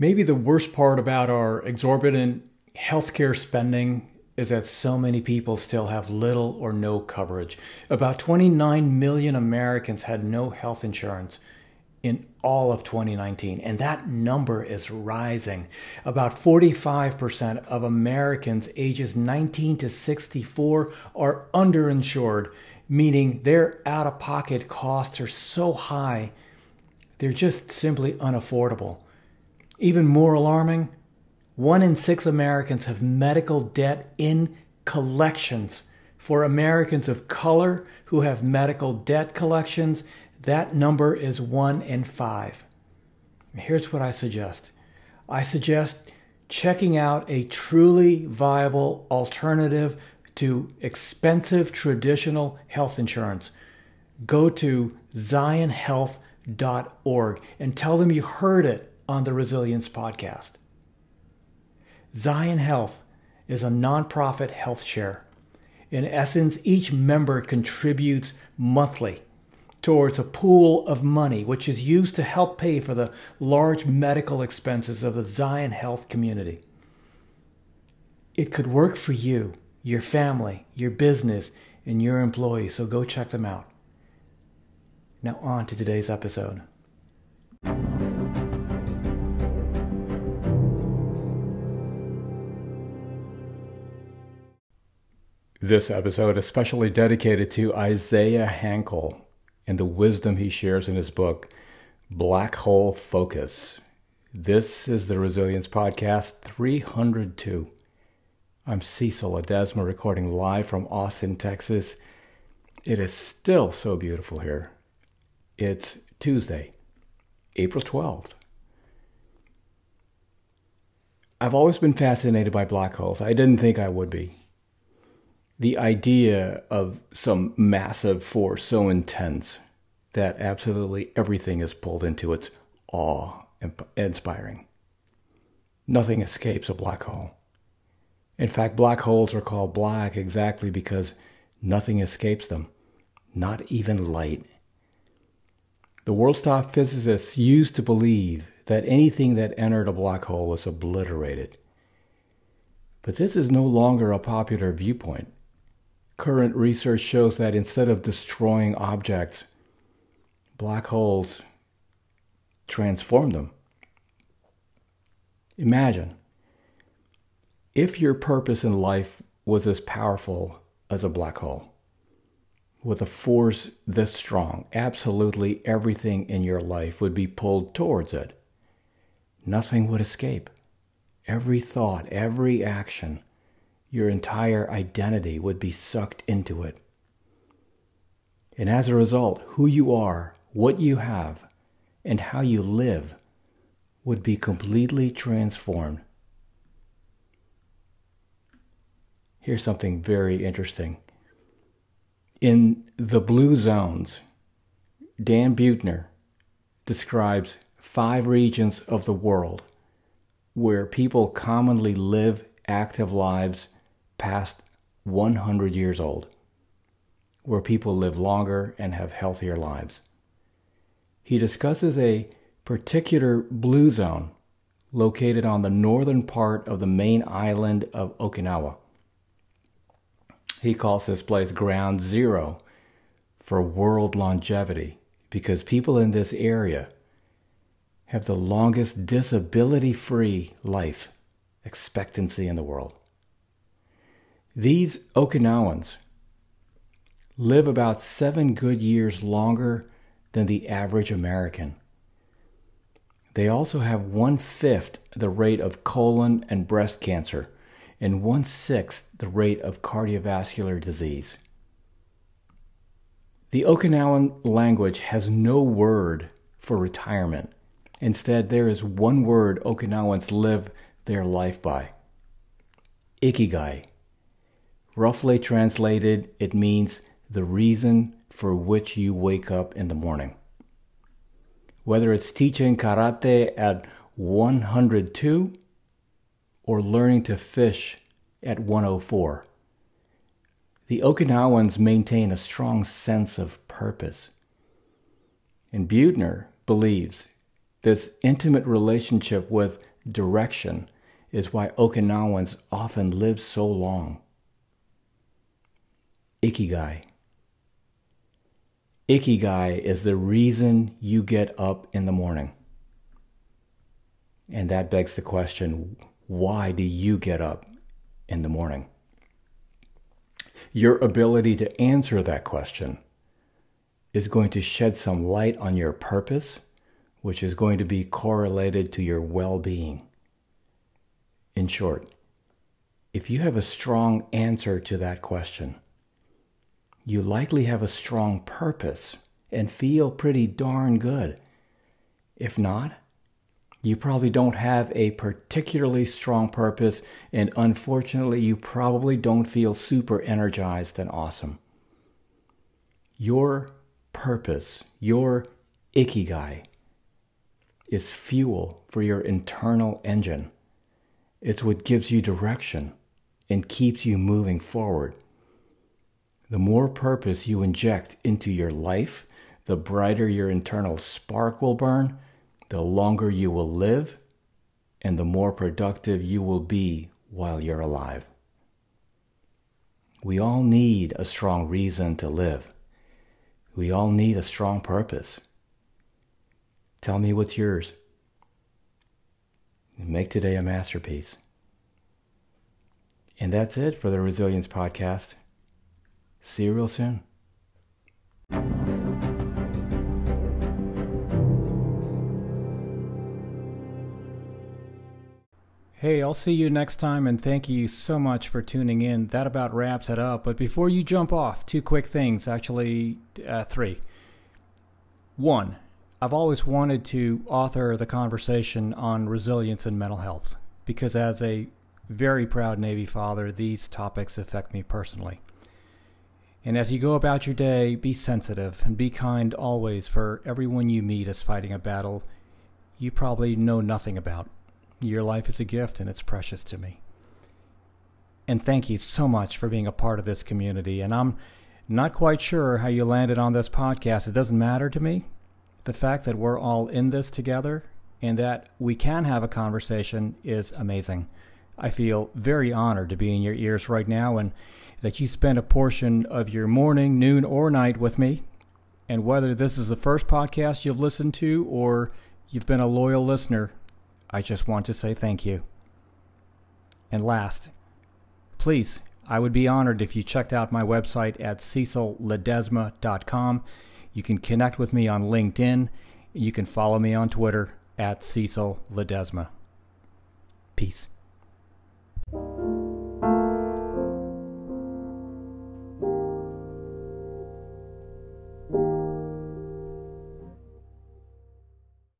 Maybe the worst part about our exorbitant healthcare spending is that so many people still have little or no coverage. About 29 million Americans had no health insurance in all of 2019, and that number is rising. About 45% of Americans ages 19 to 64 are underinsured, meaning their out of pocket costs are so high, they're just simply unaffordable. Even more alarming, one in six Americans have medical debt in collections. For Americans of color who have medical debt collections, that number is one in five. Here's what I suggest I suggest checking out a truly viable alternative to expensive traditional health insurance. Go to zionhealth.org and tell them you heard it on the Resilience Podcast. Zion Health is a nonprofit health share. In essence, each member contributes monthly towards a pool of money which is used to help pay for the large medical expenses of the Zion Health community. It could work for you, your family, your business, and your employees, so go check them out. Now, on to today's episode. This episode is specially dedicated to Isaiah Hankel and the wisdom he shares in his book, Black Hole Focus. This is the Resilience Podcast 302. I'm Cecil Ledesma, recording live from Austin, Texas. It is still so beautiful here. It's Tuesday, April 12th. I've always been fascinated by black holes. I didn't think I would be the idea of some massive force so intense that absolutely everything is pulled into its awe inspiring. Nothing escapes a black hole. In fact, black holes are called black exactly because nothing escapes them, not even light. The world's top physicists used to believe that anything that entered a black hole was obliterated. But this is no longer a popular viewpoint. Current research shows that instead of destroying objects, black holes transform them. Imagine if your purpose in life was as powerful as a black hole, with a force this strong, absolutely everything in your life would be pulled towards it. Nothing would escape. Every thought, every action, your entire identity would be sucked into it. And as a result, who you are, what you have, and how you live would be completely transformed. Here's something very interesting. In The Blue Zones, Dan Buettner describes five regions of the world where people commonly live active lives past 100 years old, where people live longer and have healthier lives. He discusses a particular blue zone located on the northern part of the main island of Okinawa. He calls this place ground zero for world longevity because people in this area have the longest disability free life expectancy in the world. These Okinawans live about seven good years longer than the average American. They also have one fifth the rate of colon and breast cancer and one sixth the rate of cardiovascular disease. The Okinawan language has no word for retirement. Instead, there is one word Okinawans live their life by Ikigai. Roughly translated, it means the reason for which you wake up in the morning. Whether it's teaching karate at 102 or learning to fish at 104, the Okinawans maintain a strong sense of purpose. And Buettner believes This intimate relationship with direction is why Okinawans often live so long. Ikigai. Ikigai is the reason you get up in the morning. And that begs the question why do you get up in the morning? Your ability to answer that question is going to shed some light on your purpose, which is going to be correlated to your well being. In short, if you have a strong answer to that question, you likely have a strong purpose and feel pretty darn good. If not, you probably don't have a particularly strong purpose, and unfortunately, you probably don't feel super energized and awesome. Your purpose, your ikigai, is fuel for your internal engine. It's what gives you direction and keeps you moving forward. The more purpose you inject into your life, the brighter your internal spark will burn the longer you will live and the more productive you will be while you're alive. We all need a strong reason to live. We all need a strong purpose. Tell me what's yours. Make today a masterpiece. And that's it for the Resilience Podcast. See you real soon. Hey, I'll see you next time, and thank you so much for tuning in. That about wraps it up. But before you jump off, two quick things actually, uh, three. One, I've always wanted to author the conversation on resilience and mental health because, as a very proud Navy father, these topics affect me personally. And as you go about your day, be sensitive and be kind always, for everyone you meet is fighting a battle you probably know nothing about. Your life is a gift and it's precious to me. And thank you so much for being a part of this community. And I'm not quite sure how you landed on this podcast. It doesn't matter to me. The fact that we're all in this together and that we can have a conversation is amazing. I feel very honored to be in your ears right now and that you spend a portion of your morning, noon, or night with me. And whether this is the first podcast you've listened to or you've been a loyal listener, I just want to say thank you. And last, please, I would be honored if you checked out my website at cecilledesma.com. You can connect with me on LinkedIn. You can follow me on Twitter at Cecil Ledesma. Peace.